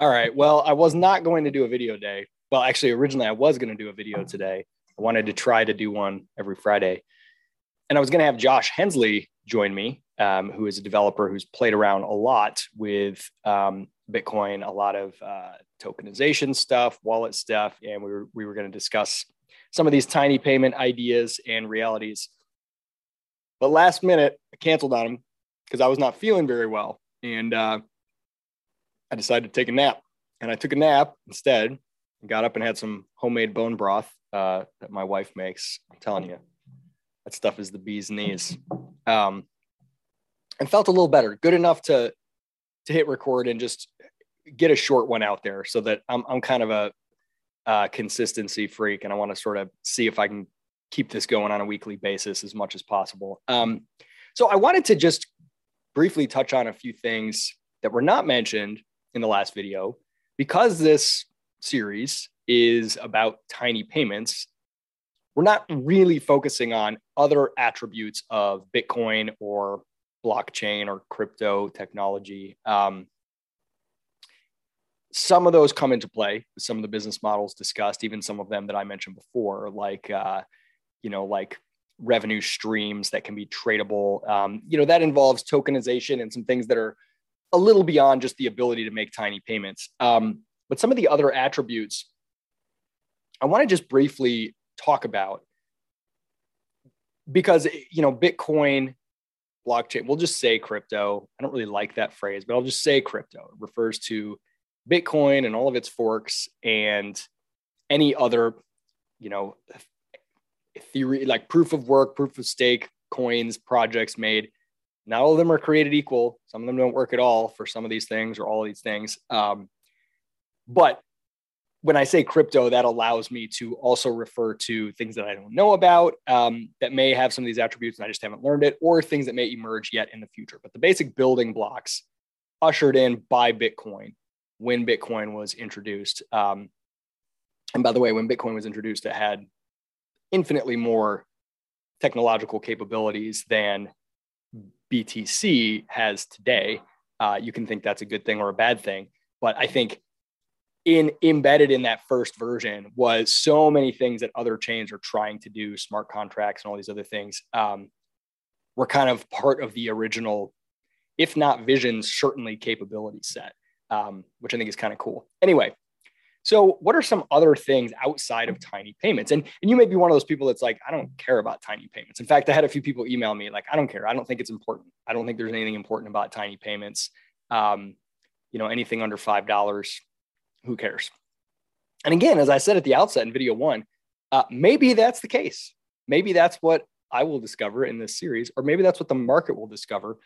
All right. Well, I was not going to do a video day. Well, actually, originally I was going to do a video today. I wanted to try to do one every Friday. And I was going to have Josh Hensley join me, um, who is a developer who's played around a lot with um, Bitcoin, a lot of uh, tokenization stuff, wallet stuff. And we were, we were going to discuss some of these tiny payment ideas and realities. But last minute, I canceled on him because I was not feeling very well. And uh, I decided to take a nap. And I took a nap instead and got up and had some homemade bone broth uh, that my wife makes. I'm telling you, that stuff is the bee's knees. Um, and felt a little better, good enough to to hit record and just get a short one out there so that I'm, I'm kind of a uh, consistency freak and I want to sort of see if I can keep this going on a weekly basis as much as possible. Um, so I wanted to just briefly touch on a few things that were not mentioned in the last video because this series is about tiny payments. We're not really focusing on other attributes of Bitcoin or blockchain or crypto technology. Um, some of those come into play some of the business models discussed, even some of them that I mentioned before, like uh, you know, like revenue streams that can be tradable. Um, you know, that involves tokenization and some things that are a little beyond just the ability to make tiny payments. Um, but some of the other attributes I want to just briefly talk about because you know Bitcoin blockchain, we'll just say crypto. I don't really like that phrase, but I'll just say crypto. It refers to Bitcoin and all of its forks and any other, you know, theory like proof of work, proof of stake coins, projects made. Not all of them are created equal. Some of them don't work at all for some of these things or all of these things. Um, but when I say crypto, that allows me to also refer to things that I don't know about um, that may have some of these attributes and I just haven't learned it, or things that may emerge yet in the future. But the basic building blocks ushered in by Bitcoin when Bitcoin was introduced. Um, and by the way, when Bitcoin was introduced, it had infinitely more technological capabilities than BTC has today. Uh, you can think that's a good thing or a bad thing, but I think in embedded in that first version was so many things that other chains are trying to do, smart contracts and all these other things, um, were kind of part of the original, if not vision, certainly capability set um, which I think is kind of cool. Anyway, so what are some other things outside of tiny payments? And, and you may be one of those people that's like, I don't care about tiny payments. In fact, I had a few people email me like, I don't care. I don't think it's important. I don't think there's anything important about tiny payments. Um, you know, anything under $5, who cares? And again, as I said at the outset in video one, uh, maybe that's the case. Maybe that's what I will discover in this series, or maybe that's what the market will discover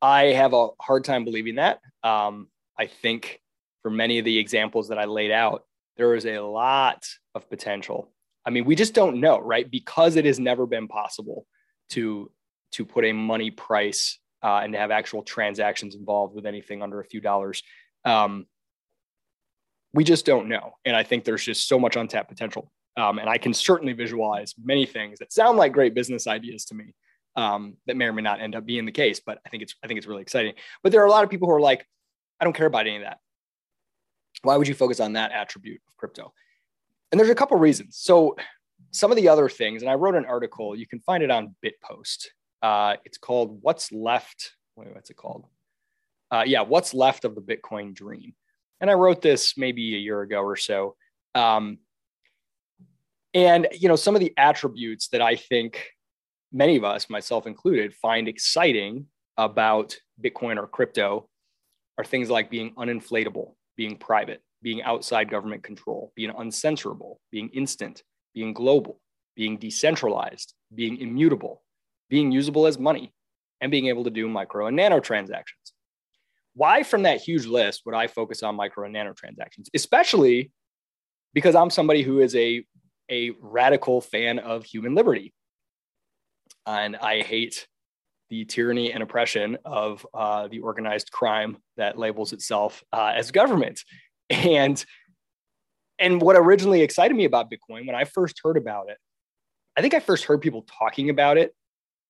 I have a hard time believing that. Um, I think for many of the examples that I laid out, there is a lot of potential. I mean, we just don't know, right? Because it has never been possible to to put a money price uh, and to have actual transactions involved with anything under a few dollars. Um, we just don't know, and I think there's just so much untapped potential. Um, and I can certainly visualize many things that sound like great business ideas to me um, that may or may not end up being the case. But I think it's I think it's really exciting. But there are a lot of people who are like, I don't care about any of that. Why would you focus on that attribute of crypto? And there's a couple reasons. So some of the other things, and I wrote an article. You can find it on Bitpost. Uh, it's called "What's Left." Wait, what's it called? Uh, yeah, "What's Left of the Bitcoin Dream." And I wrote this maybe a year ago or so. Um, and you know, some of the attributes that I think many of us, myself included, find exciting about Bitcoin or crypto are things like being uninflatable, being private, being outside government control, being uncensorable, being instant, being global, being decentralized, being immutable, being usable as money, and being able to do micro and nano transactions. Why, from that huge list, would I focus on micro and nano transactions? Especially because I'm somebody who is a, a radical fan of human liberty and I hate the tyranny and oppression of uh, the organized crime that labels itself uh, as government. And and what originally excited me about Bitcoin when I first heard about it, I think I first heard people talking about it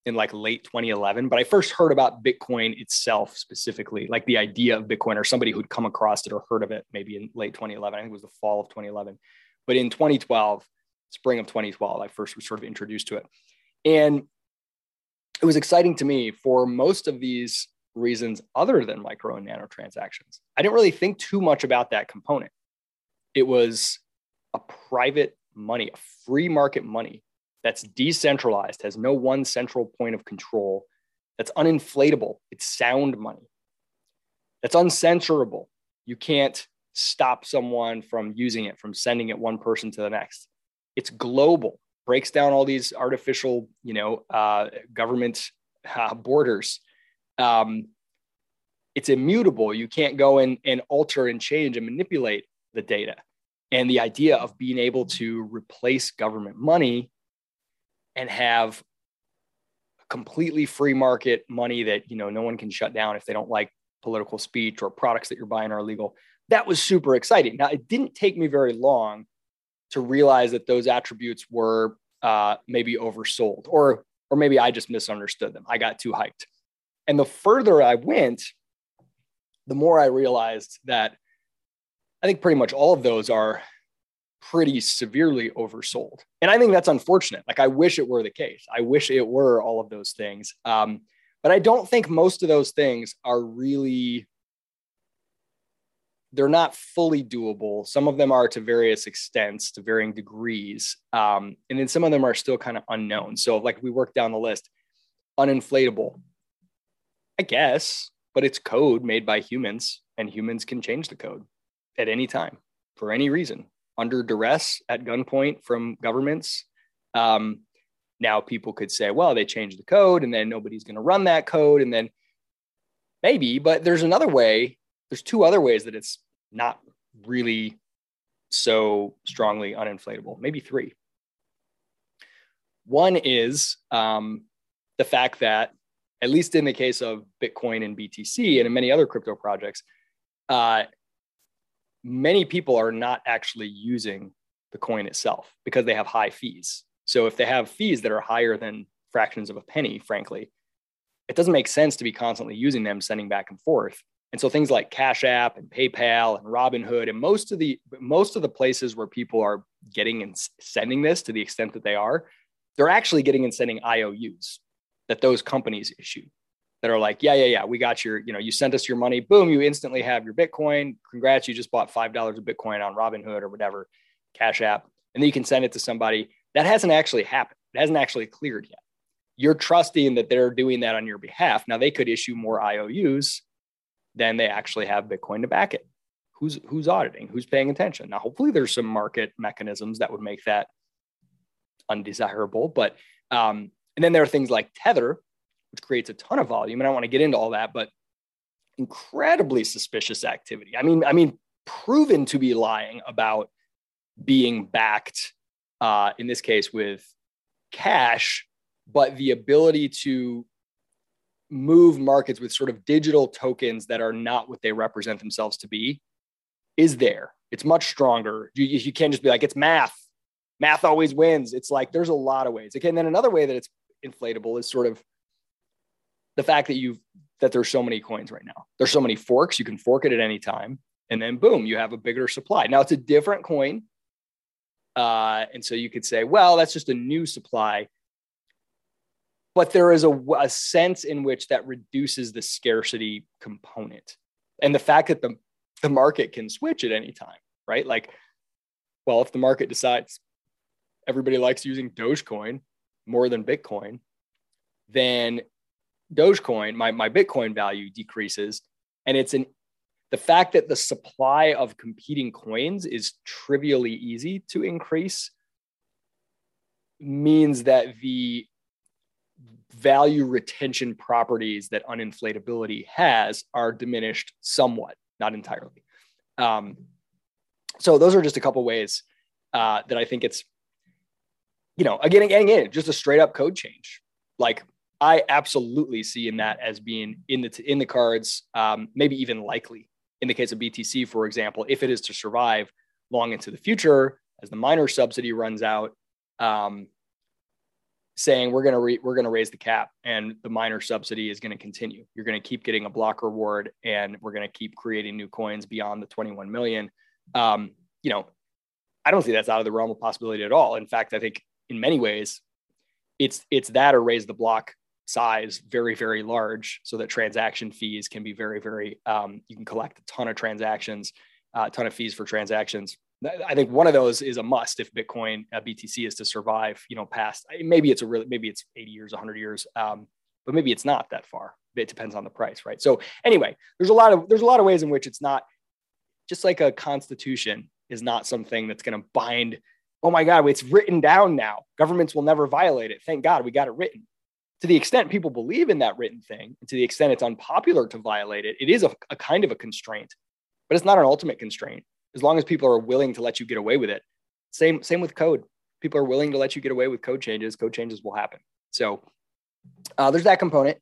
in like late 2011, but I first heard about Bitcoin itself specifically, like the idea of Bitcoin or somebody who'd come across it or heard of it maybe in late 2011. I think it was the fall of 2011. But in 2012, spring of 2012, I first was sort of introduced to it. And it was exciting to me for most of these reasons other than micro and nano transactions. I didn't really think too much about that component. It was a private money, a free market money that's decentralized, has no one central point of control, that's uninflatable, it's sound money, that's uncensorable. You can't stop someone from using it, from sending it one person to the next. It's global, breaks down all these artificial, you know, uh, government uh, borders. Um, it's immutable. You can't go in and alter and change and manipulate the data. And the idea of being able to replace government money and have completely free market money that you know no one can shut down if they don't like political speech or products that you're buying are illegal that was super exciting now it didn't take me very long to realize that those attributes were uh, maybe oversold or or maybe i just misunderstood them i got too hyped and the further i went the more i realized that i think pretty much all of those are pretty severely oversold. And I think that's unfortunate. Like, I wish it were the case. I wish it were all of those things. Um, but I don't think most of those things are really, they're not fully doable. Some of them are to various extents, to varying degrees. Um, and then some of them are still kind of unknown. So, like, we work down the list uninflatable, I guess, but it's code made by humans, and humans can change the code at any time for any reason under duress at gunpoint from governments. Um, now people could say, well, they changed the code and then nobody's going to run that code. And then maybe, but there's another way. There's two other ways that it's not really so strongly uninflatable, maybe three. One is um, the fact that, at least in the case of Bitcoin and BTC and in many other crypto projects, uh, many people are not actually using the coin itself because they have high fees. So if they have fees that are higher than fractions of a penny, frankly, it doesn't make sense to be constantly using them, sending back and forth. And so things like Cash App and PayPal and Robinhood and most of the most of the places where people are getting and sending this to the extent that they are, they're actually getting and sending IOUs that those companies issue that are like, yeah, yeah, yeah, we got your, you know, you sent us your money, boom, you instantly have your Bitcoin. Congrats, you just bought five dollars of Bitcoin on Robinhood or whatever, Cash App, and then you can send it to somebody. That hasn't actually happened. It hasn't actually cleared yet. You're trusting that they're doing that on your behalf. Now they could issue more IOUs than they actually have Bitcoin to back it. Who's who's auditing? Who's paying attention? Now, hopefully, there's some market mechanisms that would make that undesirable. But um, and then there are things like Tether, which creates a ton of volume. And I want to get into all that, but incredibly suspicious activity. I mean, I mean, proven to be lying about being backed, uh, in this case with cash, but the ability to move markets with sort of digital tokens that are not what they represent themselves to be is there. It's much stronger. You, you can't just be like, it's math. Math always wins. It's like there's a lot of ways. Okay. And then another way that it's inflatable is sort of the fact that you've that there's so many coins right now. There's so many forks, you can fork it at any time. And then boom, you have a bigger supply. Now it's a different coin. Uh, and so you could say, well, that's just a new supply. But there is a, a sense in which that reduces the scarcity component. And the fact that the, the market can switch at any time, right? Like, well, if the market decides everybody likes using Dogecoin more than Bitcoin, then Dogecoin, my, my Bitcoin value decreases. And it's an the fact that the supply of competing coins is trivially easy to increase means that the value retention properties that uninflatability has are diminished somewhat, not entirely. Um, so those are just a couple ways uh, that I think it's, you know, again, again, again, just a straight up code change. Like I absolutely see in that as being in the in the cards, um, maybe even likely in the case of BTC, for example, if it is to survive long into the future as the miner subsidy runs out. Um, saying we're going to re- we're going to raise the cap and the miner subsidy is going to continue. You're going to keep getting a block reward and we're going to keep creating new coins beyond the 21 million. Um, you know, I don't see that's out of the realm of possibility at all. In fact, I think in many ways it's it's that or raise the block size very very large so that transaction fees can be very very um, you can collect a ton of transactions uh, a ton of fees for transactions I think one of those is a must if Bitcoin uh, BTC is to survive, you know, past maybe it's a really maybe it's 80 years, 100 years, um, but maybe it's not that far. It depends on the price, right? So anyway, there's a lot of there's a lot of ways in which it's not just like a constitution is not something that's going to bind. Oh my God, it's written down now. Governments will never violate it. Thank God we got it written. To the extent people believe in that written thing, and to the extent it's unpopular to violate it, it is a, a kind of a constraint, but it's not an ultimate constraint as long as people are willing to let you get away with it. Same same with code. People are willing to let you get away with code changes. Code changes will happen. So uh, there's that component.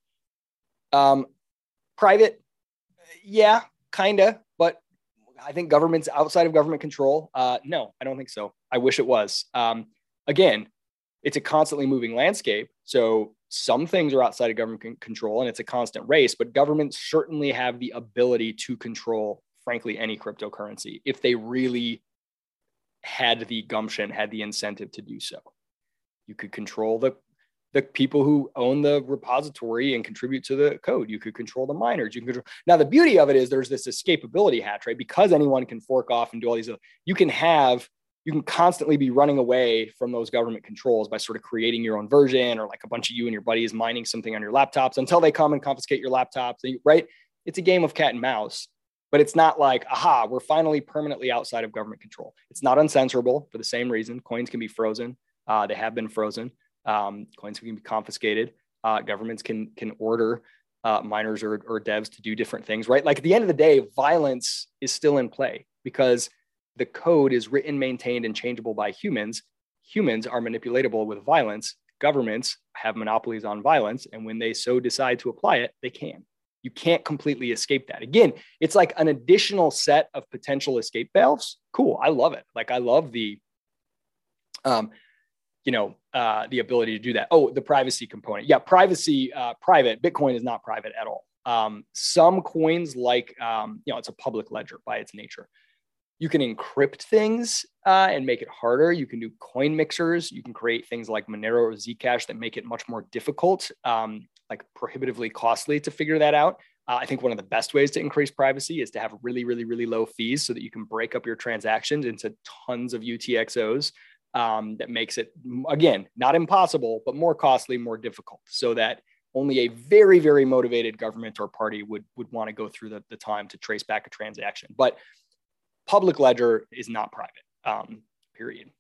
Um, private, yeah, kinda, but I think government's outside of government control. Uh, no, I don't think so. I wish it was. Um, again, it's a constantly moving landscape. So some things are outside of government control and it's a constant race, but governments certainly have the ability to control frankly any cryptocurrency if they really had the gumption, had the incentive to do so. You could control the the people who own the repository and contribute to the code. You could control the miners. You can control. Now the beauty of it is there's this escapability hatch, right? Because anyone can fork off and do all these. You can have you can constantly be running away from those government controls by sort of creating your own version or like a bunch of you and your buddies mining something on your laptops until they come and confiscate your laptops. Right? It's a game of cat and mouse but it's not like, aha, we're finally permanently outside of government control. It's not uncensorable for the same reason. Coins can be frozen. Uh, they have been frozen. Um, coins can be confiscated. Uh, governments can can order uh, miners or, or devs to do different things, right? Like at the end of the day, violence is still in play because the code is written, maintained, and changeable by humans. Humans are manipulatable with violence. Governments have monopolies on violence, and when they so decide to apply it, they can. You can't completely escape that. Again, it's like an additional set of potential escape valves. Cool. I love it. Like I love the, um, you know, uh, the ability to do that. Oh, the privacy component. Yeah, privacy, uh, private. Bitcoin is not private at all. Um, some coins, like um, you know, it's a public ledger by its nature. You can encrypt things uh, and make it harder. You can do coin mixers. You can create things like Monero or Zcash that make it much more difficult um, like prohibitively costly to figure that out. Uh, I think one of the best ways to increase privacy is to have really, really, really low fees so that you can break up your transactions into tons of UTXOs. Um, that makes it, again, not impossible, but more costly, more difficult, so that only a very, very motivated government or party would, would want to go through the, the time to trace back a transaction. But public ledger is not private, um, period.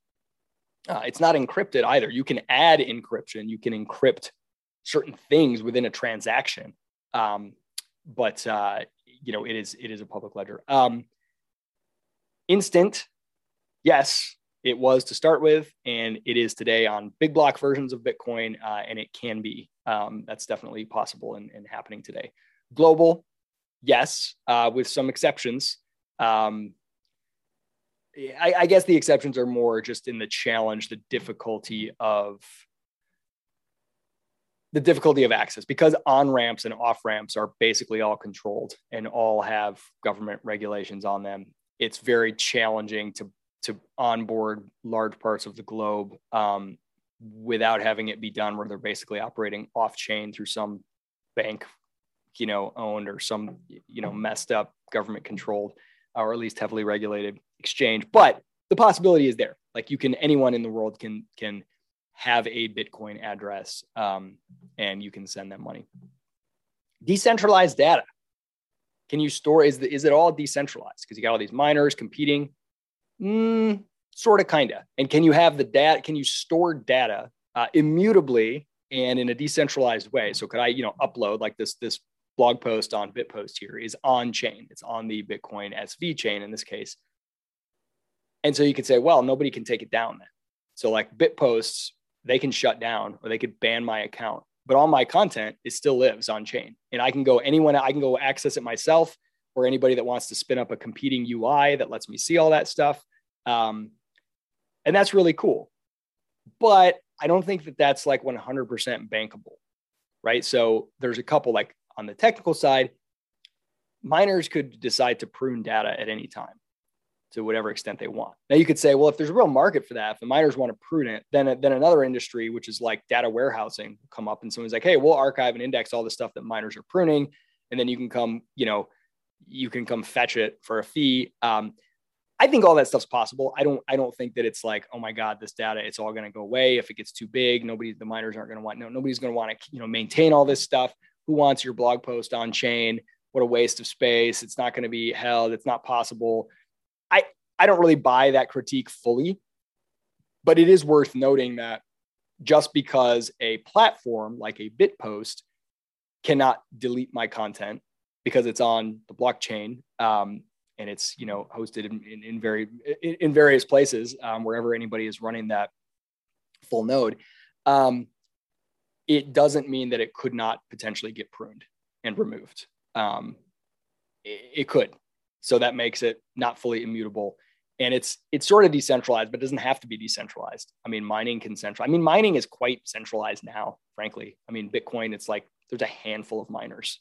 Uh, it's not encrypted either. You can add encryption. You can encrypt certain things within a transaction. Um, but uh, you know, it is it is a public ledger. Um, instant, yes, it was to start with, and it is today on big block versions of Bitcoin, uh, and it can be. Um, that's definitely possible and, and, happening today. Global, yes, uh, with some exceptions. Um, I, I, guess the exceptions are more just in the challenge, the difficulty of the difficulty of access because on ramps and off ramps are basically all controlled and all have government regulations on them. It's very challenging to to onboard large parts of the globe um, without having it be done where they're basically operating off chain through some bank, you know, owned or some you know messed up government controlled or at least heavily regulated exchange. But the possibility is there. Like you can anyone in the world can can have a Bitcoin address um, and you can send them money. Decentralized data. Can you store? Is, the, is it all decentralized? Because you got all these miners competing. Mm, sort of, kind of. And can you have the data? Can you store data uh, immutably and in a decentralized way? So could I, you know, upload like this this blog post on Bitpost here is on chain. It's on the Bitcoin SV chain in this case. And so you could say, well, nobody can take it down then. So like Bitposts they can shut down or they could ban my account. But all my content is still lives on chain. And I can go anyone, I can go access it myself or anybody that wants to spin up a competing UI that lets me see all that stuff. Um, and that's really cool. But I don't think that that's like 100% bankable, right? So there's a couple like on the technical side, miners could decide to prune data at any time to whatever extent they want. Now you could say, well, if there's a real market for that, if the miners want to prune it, then then another industry, which is like data warehousing, will come up and someone's like, hey, we'll archive and index all the stuff that miners are pruning, and then you can come, you know, you can come fetch it for a fee. Um, I think all that stuff's possible. I don't I don't think that it's like, oh my God, this data, it's all going to go away. If it gets too big, nobody, the miners aren't going to want, no, nobody's going to want to, you know, maintain all this stuff. Who wants your blog post on chain? What a waste of space. It's not going to be held. It's not possible. I, don't really buy that critique fully, but it is worth noting that just because a platform like a Bitpost cannot delete my content because it's on the blockchain um, and it's you know hosted in, in, in very in, in, various places um, wherever anybody is running that full node um, it doesn't mean that it could not potentially get pruned and removed. Um, it, it, could. So that makes it not fully immutable and it's it's sort of decentralized but doesn't have to be decentralized i mean mining can central i mean mining is quite centralized now frankly i mean bitcoin it's like there's a handful of miners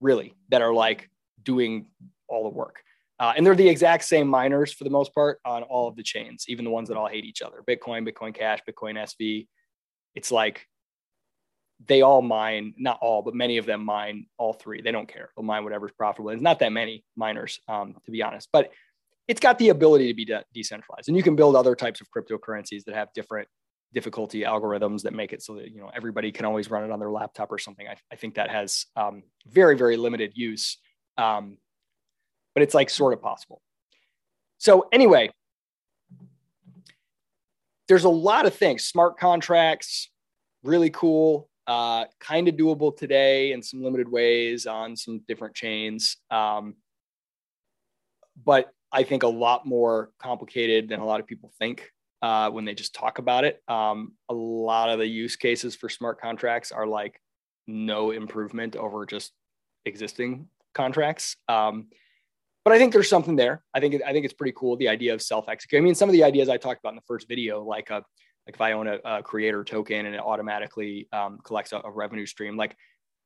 really that are like doing all the work uh, and they're the exact same miners for the most part on all of the chains, even the ones that all hate each other Bitcoin, Bitcoin Cash, Bitcoin SV. It's like they all mine, not all, but many of them mine all three. They don't care. They'll mine whatever's profitable. It's not that many miners, um, to be honest, but it's got the ability to be de- decentralized. And you can build other types of cryptocurrencies that have different difficulty algorithms that make it so that you know everybody can always run it on their laptop or something. I, I think that has um, very very limited use. Um, but it's like sort of possible. So, anyway, there's a lot of things. Smart contracts, really cool, uh, kind of doable today in some limited ways on some different chains. Um, but I think a lot more complicated than a lot of people think uh, when they just talk about it. Um, a lot of the use cases for smart contracts are like no improvement over just existing contracts. Um, but I think there's something there. I think I think it's pretty cool the idea of self execute. I mean, some of the ideas I talked about in the first video, like a uh, like if I own a, a creator token and it automatically um, collects a, a, revenue stream, like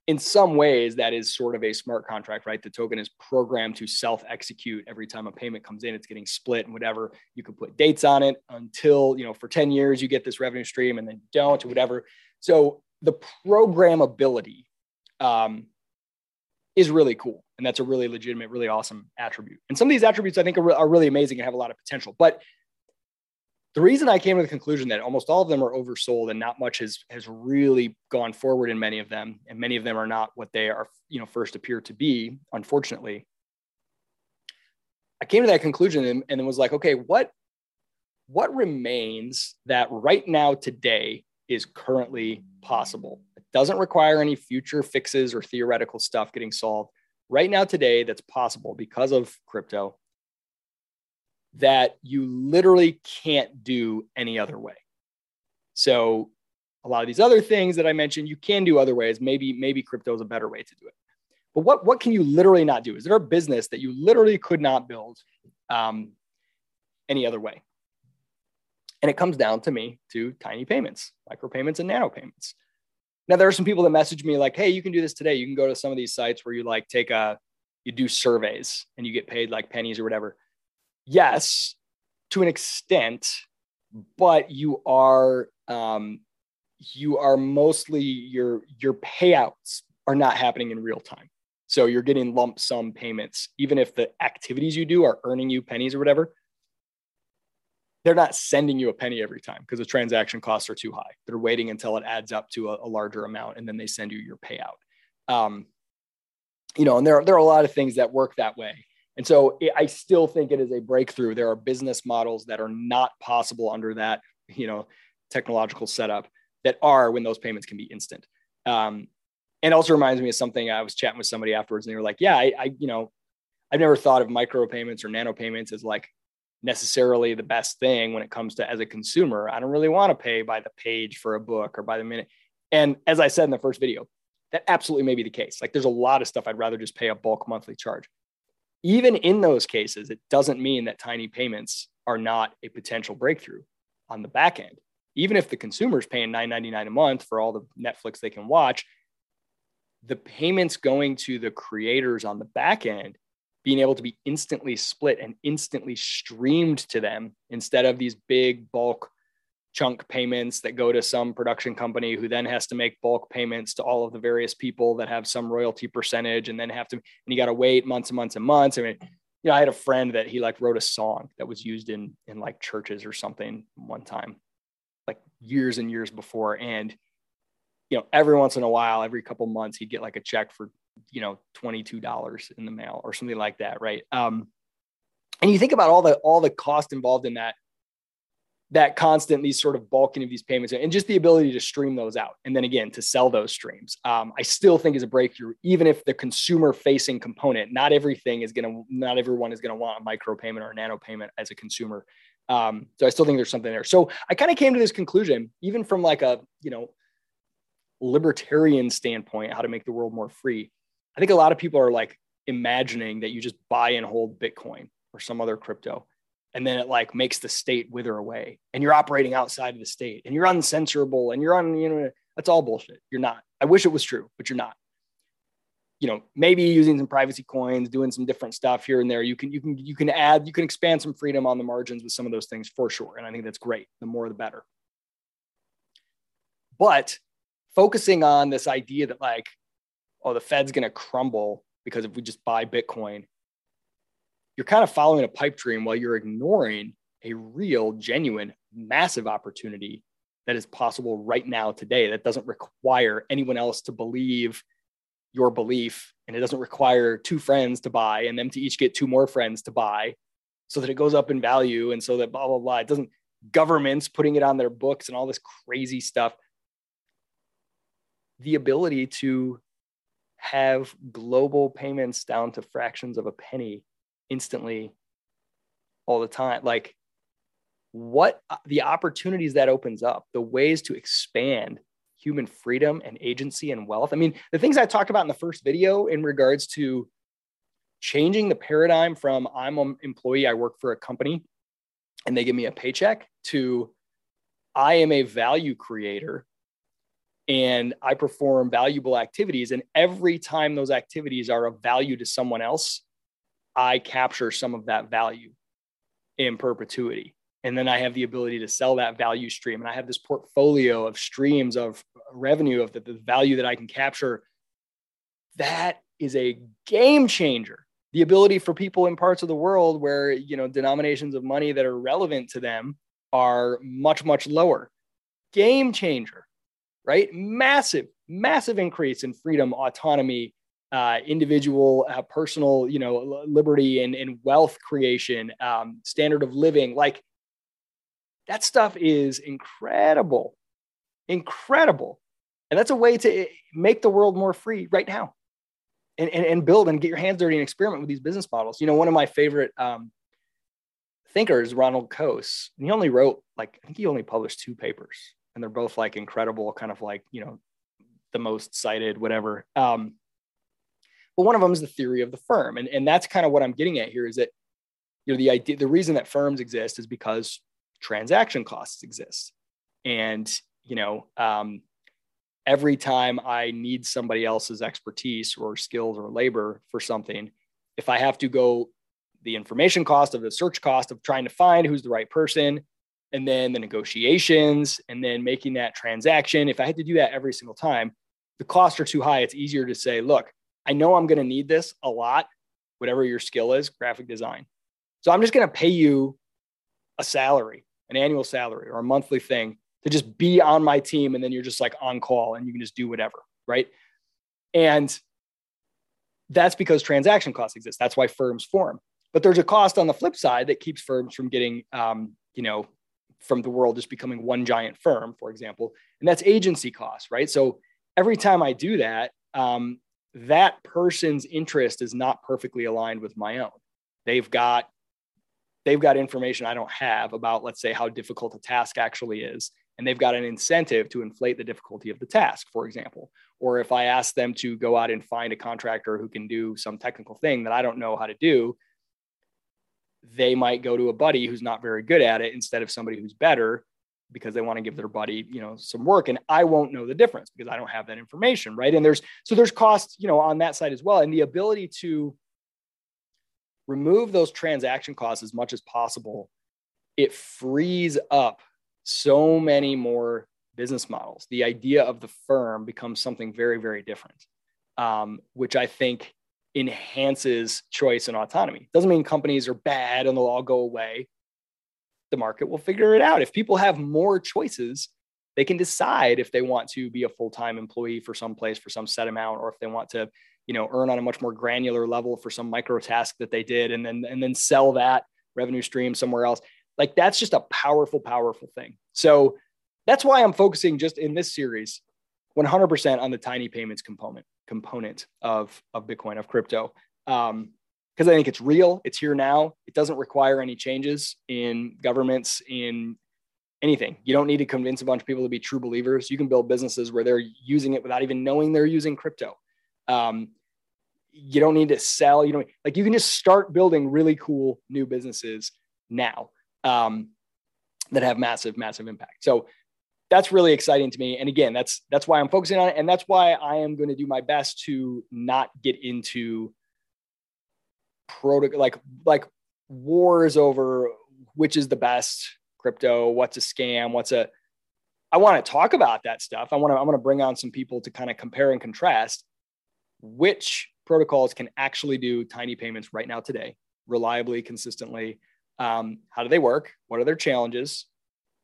in some ways that is sort of a smart contract, right? The token is programmed to self execute every time a payment comes in. It's getting split and whatever. You can put dates on it until you know for ten years you get this revenue stream and then don't or whatever. So the programmability um, is really cool. And that's a really legitimate, really awesome attribute. And some of these attributes I think are, are really amazing and have a lot of potential. But the reason I came to the conclusion that almost all of them are oversold and not much has has really gone forward in many of them, and many of them are not what they are, you know, first appear to be, unfortunately. I came to that conclusion and, and then was like, okay, what what remains that right now today is currently possible It doesn't require any future fixes or theoretical stuff getting solved right now today that's possible because of crypto that you literally can't do any other way. So a lot of these other things that I mentioned, you can do other ways. Maybe, maybe crypto is a better way to do it. But what, what can you literally not do? Is there a business that you literally could not build um, any other way? And it comes down to me to tiny payments, micro payments, and nano payments. Now there are some people that message me like, "Hey, you can do this today. You can go to some of these sites where you like take a you do surveys and you get paid like pennies or whatever." Yes, to an extent, but you are um, you are mostly your your payouts are not happening in real time. So you're getting lump sum payments, even if the activities you do are earning you pennies or whatever they're not sending you a penny every time because the transaction costs are too high. They're waiting until it adds up to a, a larger amount and then they send you your payout. Um, you know, and there, are, there are a lot of things that work that way. And so I still think it is a breakthrough. There are business models that are not possible under that, you know, technological setup that are when those payments can be instant. Um, and also reminds me of something I was chatting with somebody afterwards, and they were like, "Yeah, I, I you know, I've never thought of micro payments or nano payments as like necessarily the best thing when it comes to as a consumer. I don't really want to pay by the page for a book or by the minute. And as I said in the first video, that absolutely may be the case. Like there's a lot of stuff I'd rather just pay a bulk monthly charge. Even in those cases, it doesn't mean that tiny payments are not a potential breakthrough on the back end. even if the consumer is paying $9.99 a month for all the Netflix they can watch, the payments going to the creators on the back end being able to be instantly split and instantly streamed to them instead of these big bulk chunk payments that go to some production company who then has to make bulk payments to all of the various people that have some royalty percentage and then have to and you got to wait months and months and months. I mean you know i had a friend that he like wrote a song that was used in in like churches or something one time like years and years before. And you know every once in a while every couple months he'd get like a check for you know $22 in the mail or something like that right? Um and you think about all the all the cost involved in that that constant these sort of bulking of these payments and just the ability to stream those out and then again to sell those streams. Um, i still think is a breakthrough even if the consumer facing component not everything is going to not everyone is going to want a micro payment or a nano payment as a consumer. Um, so i still think there's something there. So i kind of came to this conclusion even from like a you know libertarian standpoint how to make the world more free i think a lot of people are like imagining that you just buy and hold bitcoin or some other crypto and then it like makes the state wither away and you're operating outside of the state and you're uncensorable and you're on you know that's all bullshit. You're not. I wish it was true but you're not. You know maybe using some privacy coins doing some different stuff here and there you can you can you can add you can expand some freedom on the margins with some of those things for sure and i think that's great. The more the better. But focusing on this idea that like oh the fed's going to crumble because if we just buy bitcoin you're kind of following a pipe dream while you're ignoring a real, genuine, massive opportunity that is possible right now today that doesn't require anyone else to believe your belief and it doesn't require two friends to buy and them to each get two more friends to buy so that it goes up in value and so that blah blah blah. It doesn't governments putting it on their books and all this crazy stuff. The ability to have global payments down to fractions of a penny instantly all the time. Like what the opportunities that opens up the ways to expand human freedom and agency and wealth. I mean the things i talked about in the first video in regards to changing the paradigm from i'm an employee i work for a company and they give me a paycheck to i am a value creator and i perform valuable activities. And every time those activities are of value to someone else I capture some of that value in perpetuity. And then I have the ability to sell that value stream. And I have this portfolio of streams of revenue of the, the value that I can capture. That is a game changer. The ability for people in parts of the world where, you know, denominations of money that are relevant to them are much, much lower. Game changer, right? Massive, massive increase in freedom, autonomy, uh, individual uh, personal you know liberty and, and wealth creation um, standard of living like that stuff is incredible incredible. And that's a way to eh, make the world more free right now and, and, and build and get your hands dirty and experiment with these business models. You know one of my favorite um, thinkers ronald coase and he only wrote like i think he only published two papers and they're both like incredible kind of like you know the most cited whatever. Um, but one of them is the theory of the firm. And, and that's kind of what I'm getting at here is that, you know, the idea, the reason that firms exist is because transaction costs exist. And, you know, um, every time I need somebody else's expertise or skills or labor for something, if I have to go the information cost of the search cost of trying to find who's the right person, and then the negotiations, and then making that transaction, if I had to do that every single time, the costs are too high. It's easier to say, look, I know I'm going to need this a lot, whatever your skill is, graphic design. So I'm just going to pay you a salary, an annual salary or a monthly thing to just be on my team. And then you're just like on call and you can just do whatever. Right. And that's because transaction costs exist. That's why firms form. But there's a cost on the flip side that keeps firms from getting, um, you know, from the world just becoming one giant firm, for example, and that's agency costs, right? So every time I do that, um, that person's interest is not perfectly aligned with my own. They've got they've got information I don't have about let's say how difficult a task actually is and they've got an incentive to inflate the difficulty of the task for example or if I ask them to go out and find a contractor who can do some technical thing that I don't know how to do they might go to a buddy who's not very good at it instead of somebody who's better because they want to give their buddy, you know, some work. And I won't know the difference because I don't have that information. Right. And there's, so there's costs, you know, on that side as well. And the ability to remove those transaction costs as much as possible, it frees up so many more business models. The idea of the firm becomes something very, very different, um, which I think enhances choice and autonomy. Doesn't mean companies are bad and they'll all go away the market will figure it out. If people have more choices, they can decide if they want to be a full-time employee for some place for some set amount, or if they want to, you know, earn on a much more granular level for some micro task that they did, and then and then sell that revenue stream somewhere else. Like that's just a powerful, powerful thing. So that's why I'm focusing just in this series 100% on the tiny payments component component of of Bitcoin of crypto. Um, because I think it's real. It's here now. It doesn't require any changes in governments, in anything. You don't need to convince a bunch of people to be true believers. You can build businesses where they're using it without even knowing they're using crypto. Um, you don't need to sell. You know, like you can just start building really cool new businesses now um, that have massive, massive impact. So that's really exciting to me. And again, that's that's why I'm focusing on it, and that's why I am going to do my best to not get into protocol like like wars over which is the best crypto what's a scam what's a i want to talk about that stuff. I want to i want to bring on some people to kind of compare and contrast which protocols can actually do tiny payments right now today reliably consistently. Um, how do they work? What are their challenges?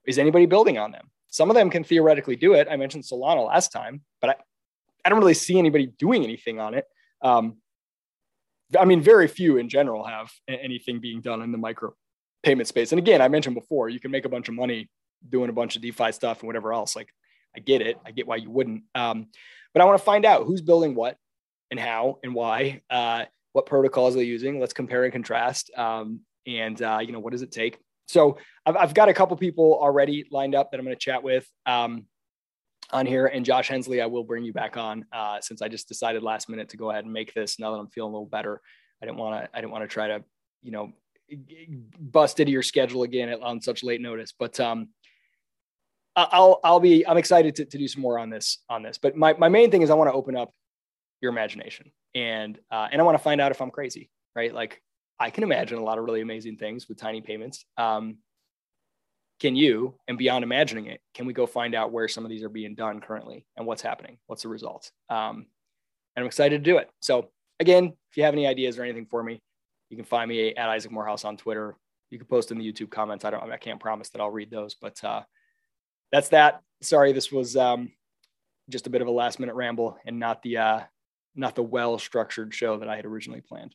Is anybody building on them? Some of them can theoretically do it. I mentioned solana last time but i, I don't really see anybody doing anything on it. Um, I mean, very few in general have anything being done in the micro payment space. And again, I mentioned before, you can make a bunch of money doing a bunch of DeFi stuff and whatever else. Like, I get it. I get why you wouldn't. Um, but I want to find out who's building what and how and why, uh, what protocols they're using. Let's compare and contrast. Um, and, uh, you know, what does it take? So I've, I've got a couple people already lined up that I'm going to chat with. Um, on here. And Josh Hensley, I will bring you back on uh, since I just decided last minute to go ahead and make this. Now that I'm feeling a little better, I didn't want to. I didn't want to try to, you know, bust into your schedule again on such late notice. But um, I'll I'll be I'm excited to, to do some more on this on this. But my my main thing is I want to open up your imagination and uh, and I want to find out if I'm crazy, right? Like I can imagine a lot of really amazing things with tiny payments. Um, can you and beyond imagining it can we go find out where some of these are being done currently and what's happening? What's the results? Um, and i'm excited to do it. So again if you have any ideas or anything for me you can find me at isaac morehouse on twitter. You can post in the youtube comments. I don't i can't promise that i'll read those but uh, that's that. Sorry this was um, just a bit of a last minute ramble and not the uh, not the well structured show that i had originally planned